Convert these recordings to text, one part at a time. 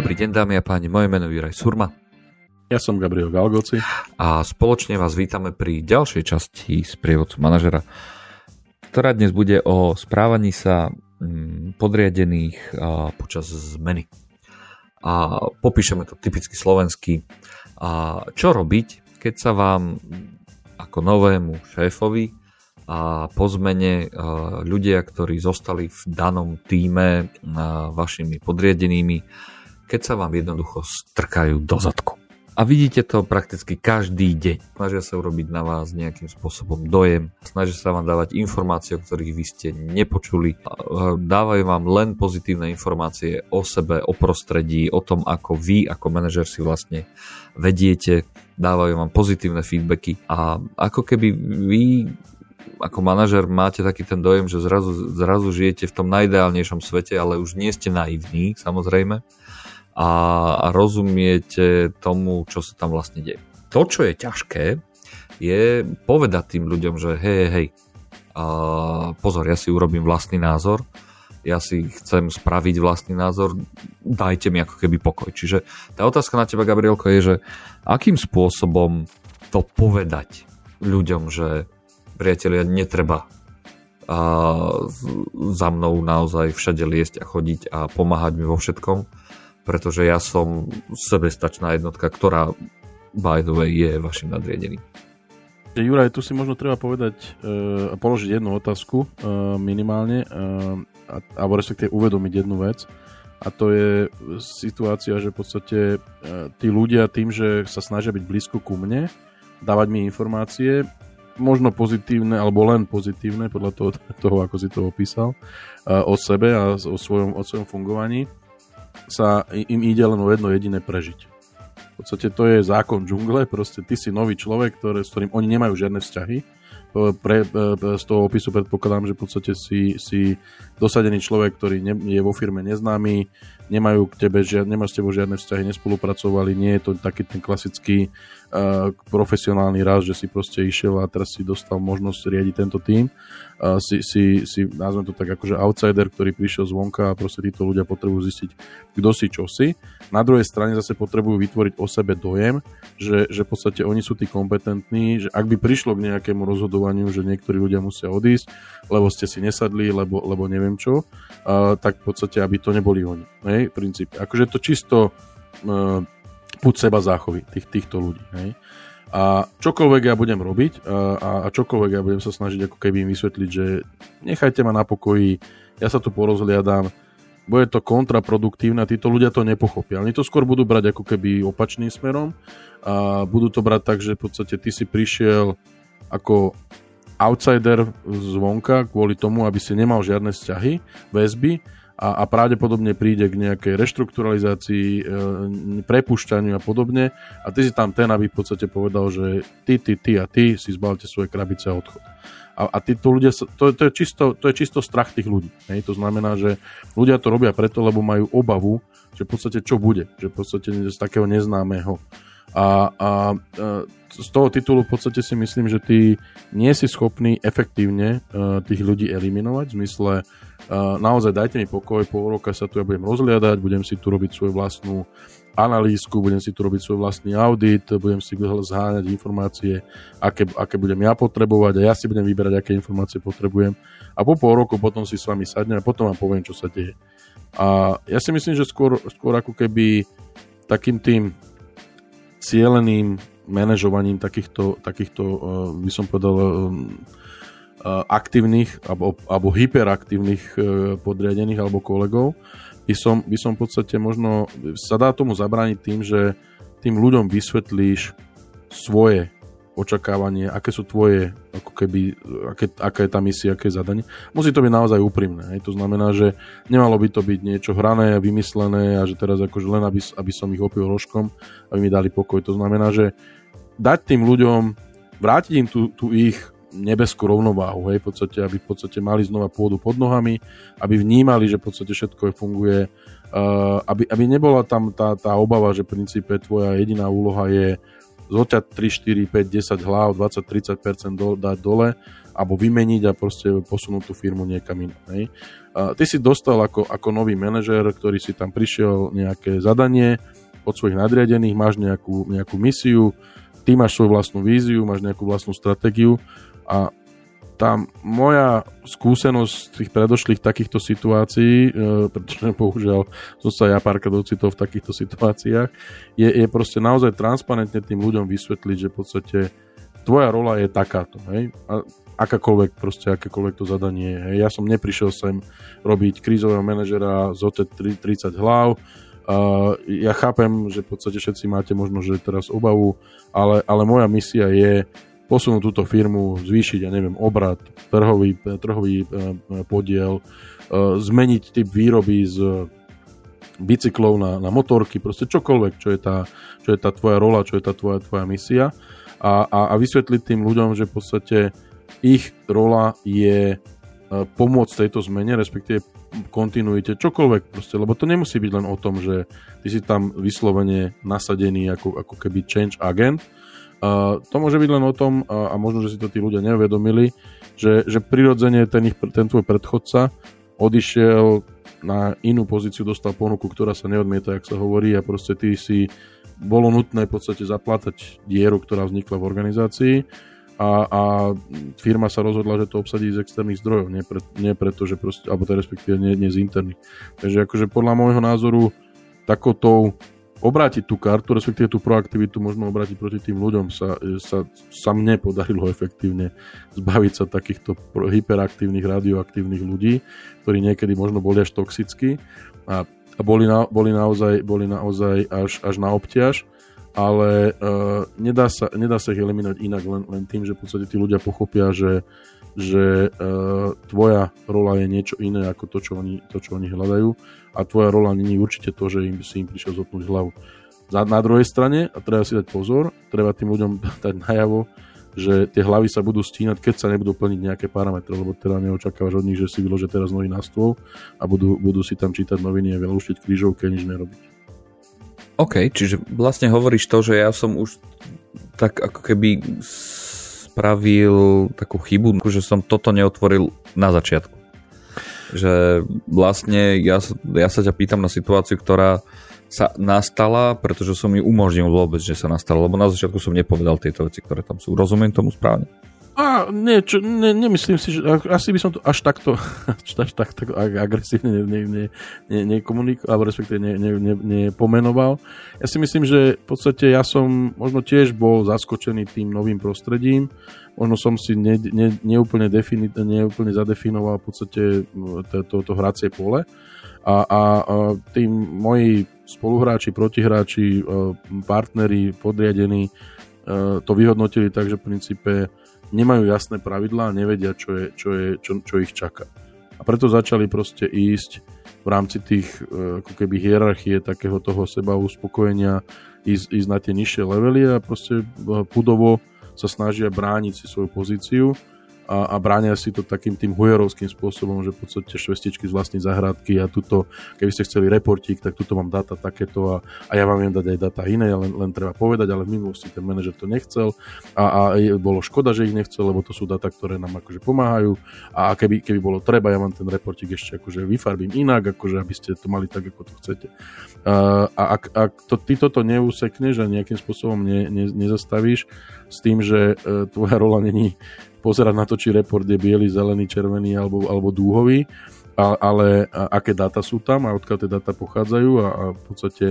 Dobrý deň dámy a páni, moje meno je Juraj Surma. Ja som Gabriel Galgoci. A spoločne vás vítame pri ďalšej časti z prievodcu manažera, ktorá dnes bude o správaní sa mm, podriadených počas zmeny. A popíšeme to typicky slovensky. A čo robiť, keď sa vám ako novému šéfovi a po zmene ľudia, ktorí zostali v danom týme vašimi podriadenými, keď sa vám jednoducho strkajú do zadku. A vidíte to prakticky každý deň. Snažia sa urobiť na vás nejakým spôsobom dojem, snažia sa vám dávať informácie, o ktorých vy ste nepočuli. Dávajú vám len pozitívne informácie o sebe, o prostredí, o tom, ako vy ako manažer si vlastne vediete. Dávajú vám pozitívne feedbacky a ako keby vy ako manažer máte taký ten dojem, že zrazu, zrazu žijete v tom najideálnejšom svete, ale už nie ste naivní, samozrejme a, rozumiete tomu, čo sa tam vlastne deje. To, čo je ťažké, je povedať tým ľuďom, že hej, hej, a pozor, ja si urobím vlastný názor, ja si chcem spraviť vlastný názor, dajte mi ako keby pokoj. Čiže tá otázka na teba, Gabrielko, je, že akým spôsobom to povedať ľuďom, že priatelia, netreba a za mnou naozaj všade liesť a chodiť a pomáhať mi vo všetkom, pretože ja som sebestačná jednotka, ktorá by the way je vašim nadriadeným. Juraj, tu si možno treba povedať a uh, položiť jednu otázku uh, minimálne uh, alebo respektíve uvedomiť jednu vec a to je situácia, že v podstate tí ľudia tým, že sa snažia byť blízko ku mne, dávať mi informácie, možno pozitívne alebo len pozitívne podľa toho, toho ako si to opísal, o sebe a o svojom, o svojom fungovaní, sa im ide len o jedno jediné prežiť. V podstate to je zákon džungle, proste ty si nový človek, ktoré, s ktorým oni nemajú žiadne vzťahy. Pre, z toho opisu predpokladám, že v podstate si, si dosadený človek, ktorý ne, je vo firme neznámy, nemajú k tebe, žiad, nemá s tebou žiadne vzťahy, nespolupracovali, nie je to taký ten klasický uh, profesionálny raz, že si proste išiel a teraz si dostal možnosť riadiť tento tým. Uh, si, si, si, nazvem to tak akože outsider, ktorý prišiel zvonka a proste títo ľudia potrebujú zistiť, kto si, čo si. Na druhej strane zase potrebujú vytvoriť o sebe dojem, že, že v podstate oni sú tí kompetentní, že ak by prišlo k nejakému rozhodovaniu, že niektorí ľudia musia odísť, lebo ste si nesadli, lebo, lebo neviem čo, uh, tak v podstate, aby to neboli oni. Hej? v princípe. Akože to čisto uh, púd seba záchovy tých, týchto ľudí, hej. A čokoľvek ja budem robiť a, a čokoľvek ja budem sa snažiť ako keby im vysvetliť, že nechajte ma na pokoji, ja sa tu porozliadam, bude to kontraproduktívne a títo ľudia to nepochopia. Oni to skôr budú brať ako keby opačným smerom a budú to brať tak, že v podstate ty si prišiel ako outsider zvonka kvôli tomu, aby si nemal žiadne vzťahy, väzby a, a pravdepodobne príde k nejakej reštrukturalizácii, e, prepušťaniu a podobne a ty si tam ten, aby v podstate povedal, že ty, ty, ty a ty si zbalte svoje krabice a odchod. A, a títo ľudia, to, to, je čisto, to je čisto strach tých ľudí. Hej? To znamená, že ľudia to robia preto, lebo majú obavu, že v podstate čo bude, že v podstate z takého neznámeho. A, a, a z toho titulu v podstate si myslím, že ty nie si schopný efektívne uh, tých ľudí eliminovať, v zmysle naozaj dajte mi pokoj, pol roka sa tu ja budem rozliadať, budem si tu robiť svoju vlastnú analýzku, budem si tu robiť svoj vlastný audit, budem si zháňať informácie, aké, aké budem ja potrebovať a ja si budem vyberať, aké informácie potrebujem. A po pol roku potom si s vami sadnem a potom vám poviem, čo sa deje. A ja si myslím, že skôr, skôr ako keby takým tým cieleným manažovaním takýchto, takýchto by som povedal, Eh, aktívnych alebo, alebo hyperaktívnych eh, podriadených alebo kolegov, by som, by som v podstate možno sa dá tomu zabrániť tým, že tým ľuďom vysvetlíš svoje očakávanie, aké sú tvoje, ako keby, aké, aká je tá misia, aké je zadanie. Musí to byť naozaj úprimné. Hej. To znamená, že nemalo by to byť niečo hrané a vymyslené a že teraz akože len aby, aby som ich opil rožkom, aby mi dali pokoj. To znamená, že dať tým ľuďom, vrátiť im tú, tú ich nebeskú rovnováhu, hej, v podstate, aby v podstate mali znova pôdu pod nohami, aby vnímali, že v podstate všetko funguje, uh, aby, aby nebola tam tá, tá obava, že v princípe tvoja jediná úloha je zoťať 3, 4, 5, 10 hlav, 20-30% do, dať dole alebo vymeniť a proste posunúť tú firmu niekam inám. Hej. A ty si dostal ako, ako nový manažer, ktorý si tam prišiel nejaké zadanie od svojich nadriadených, máš nejakú, nejakú misiu, ty máš svoju vlastnú víziu, máš nejakú vlastnú stratégiu a tá moja skúsenosť z tých predošlých takýchto situácií, e, pretože bohužiaľ som sa ja párkrát ocitol v takýchto situáciách, je, je proste naozaj transparentne tým ľuďom vysvetliť, že v podstate tvoja rola je takáto. Hej? A akákoľvek, proste akékoľvek to zadanie. Hej. Ja som neprišiel sem robiť krízového manažera z OT 30 hlav. Uh, ja chápem, že v podstate všetci máte možno, že teraz obavu, ale, ale moja misia je posunúť túto firmu, zvýšiť, ja neviem, obrad, trhový, trhový uh, podiel, uh, zmeniť typ výroby z bicyklov na, na motorky, proste čokoľvek, čo je, tá, čo je tá tvoja rola, čo je tá tvoja, tvoja misia a, a, a vysvetliť tým ľuďom, že v podstate ich rola je e, pomôcť tejto zmene, respektíve kontinuite, čokoľvek proste, lebo to nemusí byť len o tom, že ty si tam vyslovene nasadený ako, ako keby change agent. To môže byť len o tom, uh, a možno, že si to tí ľudia neuvedomili, že, že prirodzene ten, ich, ten tvoj predchodca odišiel na inú pozíciu, dostal ponuku, ktorá sa neodmieta, jak sa hovorí, a proste ty si bolo nutné v podstate zaplatať dieru, ktorá vznikla v organizácii a, a firma sa rozhodla, že to obsadí z externých zdrojov, nie, pre, nie preto, že proste, alebo to respektíve nie, nie z interných. Takže akože podľa môjho názoru takotou obrátiť tú kartu, respektíve tú proaktivitu možno obrátiť proti tým ľuďom sa, sa, sa mne podarilo efektívne zbaviť sa takýchto hyperaktívnych, radioaktívnych ľudí, ktorí niekedy možno boli až toxickí a, a boli, na, boli, naozaj, boli naozaj až, až na obťaž ale uh, nedá, sa, nedá sa ich eliminovať inak len, len tým, že v podstate tí ľudia pochopia, že, že uh, tvoja rola je niečo iné ako to čo, oni, to, čo oni hľadajú a tvoja rola není určite to, že im si im prišiel zotnúť hlavu. Za, na druhej strane, a treba si dať pozor, treba tým ľuďom dať najavo, že tie hlavy sa budú stínať, keď sa nebudú plniť nejaké parametre, lebo teda neočakávaš od nich, že si vyložia teraz nohy na stôl a budú, budú si tam čítať noviny a vylúštiť krížovky a nič nerobiť. OK, čiže vlastne hovoríš to, že ja som už tak ako keby spravil takú chybu, že som toto neotvoril na začiatku. Že vlastne ja, ja sa ťa pýtam na situáciu, ktorá sa nastala, pretože som ju umožnil vôbec, že sa nastala, lebo na začiatku som nepovedal tieto veci, ktoré tam sú. Rozumiem tomu správne? A nie, čo, ne, nemyslím si, že asi by som to až takto, až tak, tak agresívne ne, ne, ne, respektíve ne, ne, ne. Ja si myslím, že v podstate ja som možno tiež bol zaskočený tým novým prostredím, možno som si ne, ne, neúplne, defini, neúplne zadefinoval v podstate to, to hracie pole a, a, a tým moji spoluhráči, protihráči, partneri, podriadení to vyhodnotili tak, že v princípe nemajú jasné pravidlá a nevedia, čo, je, čo, je, čo, čo ich čaká. A preto začali proste ísť v rámci tých e, ako keby hierarchie takého toho seba uspokojenia ísť, ísť na tie nižšie levely a proste e, pudovo sa snažia brániť si svoju pozíciu a, a bránia si to takým tým hujerovským spôsobom, že v podstate švestičky z vlastnej záhradky a tuto, keby ste chceli reportík, tak tuto mám data takéto a, a ja vám viem dať aj data iné, len, len treba povedať, ale v minulosti ten manažer to nechcel a, a bolo škoda, že ich nechcel, lebo to sú data, ktoré nám akože pomáhajú a keby, keby bolo treba, ja vám ten reportík ešte akože vyfarbím inak, akože aby ste to mali tak, ako to chcete. A, a ak, ak to, ty toto neusekneš a nejakým spôsobom ne, ne, nezastavíš s tým, že e, tvoja rola není pozerať na to, či report je biely, zelený, červený alebo, alebo dúhový, a, ale aké dáta sú tam a odkiaľ tie dáta pochádzajú a, a v podstate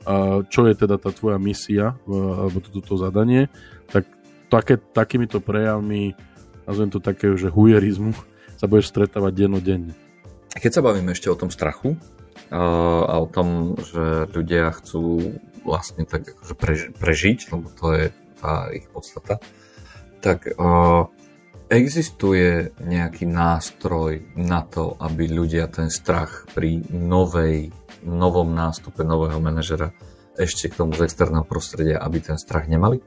a čo je teda tá tvoja misia alebo toto to, zadanie, tak také, takýmito prejavmi, nazvem to takého, že hujerizmu, sa budeš stretávať dennodenne. Keď sa bavíme ešte o tom strachu a o tom, že ľudia chcú vlastne tak akože prežiť, lebo to je tá ich podstata, tak Existuje nejaký nástroj na to, aby ľudia ten strach pri novej, novom nástupe nového manažera ešte k tomu z externého prostredia, aby ten strach nemali?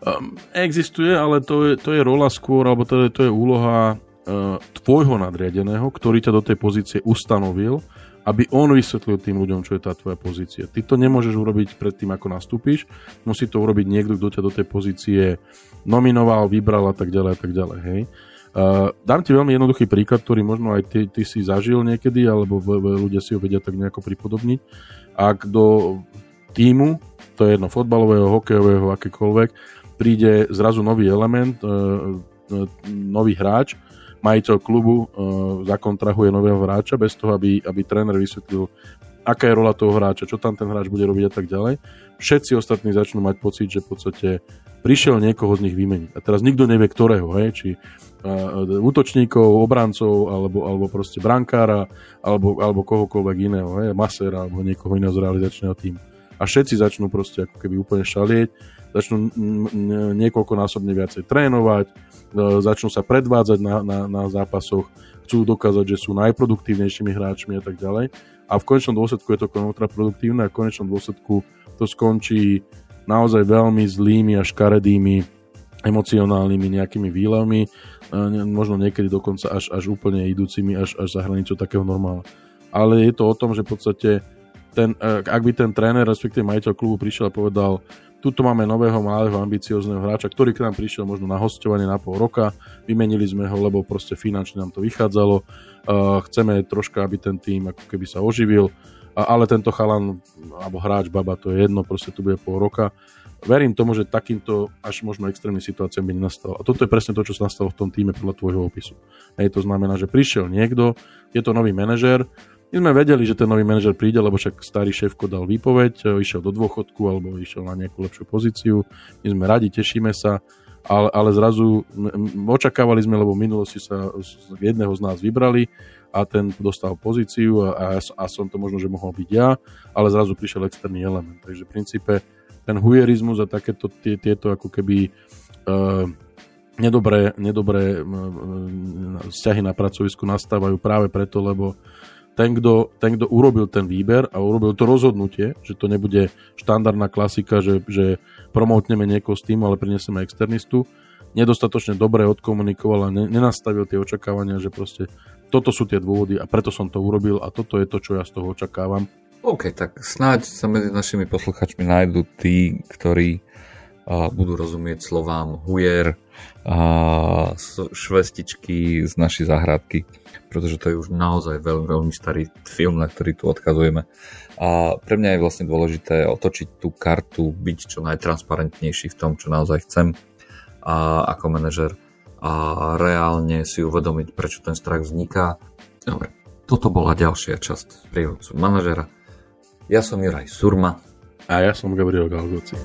Um, existuje, ale to je, to je rola skôr, alebo to je, to je úloha uh, tvojho nadriadeného, ktorý ťa do tej pozície ustanovil aby on vysvetlil tým ľuďom, čo je tá tvoja pozícia. Ty to nemôžeš urobiť pred tým, ako nastúpiš, musí to urobiť niekto, kto ťa do tej pozície nominoval, vybral a tak ďalej a tak ďalej, hej. Uh, dám ti veľmi jednoduchý príklad, ktorý možno aj ty, ty si zažil niekedy, alebo v, v, ľudia si ho vedia tak nejako pripodobniť. Ak do týmu, to je jedno fotbalového, hokejového, akékoľvek, príde zrazu nový element, uh, uh, nový hráč, majiteľ klubu uh, zakontrahuje nového hráča bez toho, aby, aby tréner vysvetlil, aká je rola toho hráča, čo tam ten hráč bude robiť a tak ďalej. Všetci ostatní začnú mať pocit, že v podstate prišiel niekoho z nich vymeniť. A teraz nikto nevie, ktorého, hej, či uh, útočníkov, obrancov, alebo, alebo proste brankára, alebo, alebo kohokoľvek iného, hej, masera, alebo niekoho iného z realizačného týmu. A všetci začnú proste ako keby úplne šalieť, začnú niekoľkonásobne viacej trénovať, E, začnú sa predvádzať na, na, na zápasoch, chcú dokázať, že sú najproduktívnejšími hráčmi a tak ďalej. A v konečnom dôsledku je to kontraproduktívne a v konečnom dôsledku to skončí naozaj veľmi zlými a škaredými emocionálnymi nejakými výlevmi, e, možno niekedy dokonca až, až úplne idúcimi až, až za hranicu takého normála. Ale je to o tom, že v podstate ten, e, ak by ten tréner, respektíve majiteľ klubu prišiel a povedal, Tuto máme nového malého ambiciozného hráča, ktorý k nám prišiel možno na hostovanie na pol roka. Vymenili sme ho, lebo proste finančne nám to vychádzalo. Uh, chceme troška, aby ten tým ako keby sa oživil. Ale tento chalan, alebo hráč, baba, to je jedno, proste tu bude pol roka. Verím tomu, že takýmto až možno extrémnym situáciám by nenastalo. A toto je presne to, čo sa nastalo v tom týme podľa tvojho opisu. Hej, to znamená, že prišiel niekto, je to nový manažer, my sme vedeli, že ten nový manažer príde, lebo však starý šéfko dal výpoveď, e, išiel do dôchodku alebo išiel na nejakú lepšiu pozíciu. My sme radi, tešíme sa, ale, ale zrazu očakávali sme, lebo v minulosti sa jedného z nás vybrali a ten dostal pozíciu a, a, a som to možno, že mohol byť ja, ale zrazu prišiel externý element. Takže v princípe ten hujerizmus a takéto tie, tieto ako keby uh, nedobré, nedobré vzťahy na pracovisku nastávajú práve preto, lebo ten kto, ten, kto urobil ten výber a urobil to rozhodnutie, že to nebude štandardná klasika, že, že promotneme niekoho z týmu, ale prinesieme externistu, nedostatočne dobre odkomunikoval a ne, nenastavil tie očakávania, že proste toto sú tie dôvody a preto som to urobil a toto je to, čo ja z toho očakávam. OK, tak snáď sa medzi našimi posluchačmi nájdú tí, ktorí budú rozumieť slovám hujer, uh, švestičky z našej záhradky pretože to je už naozaj veľmi, veľmi starý film, na ktorý tu odkazujeme. A pre mňa je vlastne dôležité otočiť tú kartu, byť čo najtransparentnejší v tom, čo naozaj chcem a ako manažer a reálne si uvedomiť, prečo ten strach vzniká. Dobre, toto bola ďalšia časť prievodcu manažera. Ja som Juraj Surma. A ja som Gabriel Galgoci.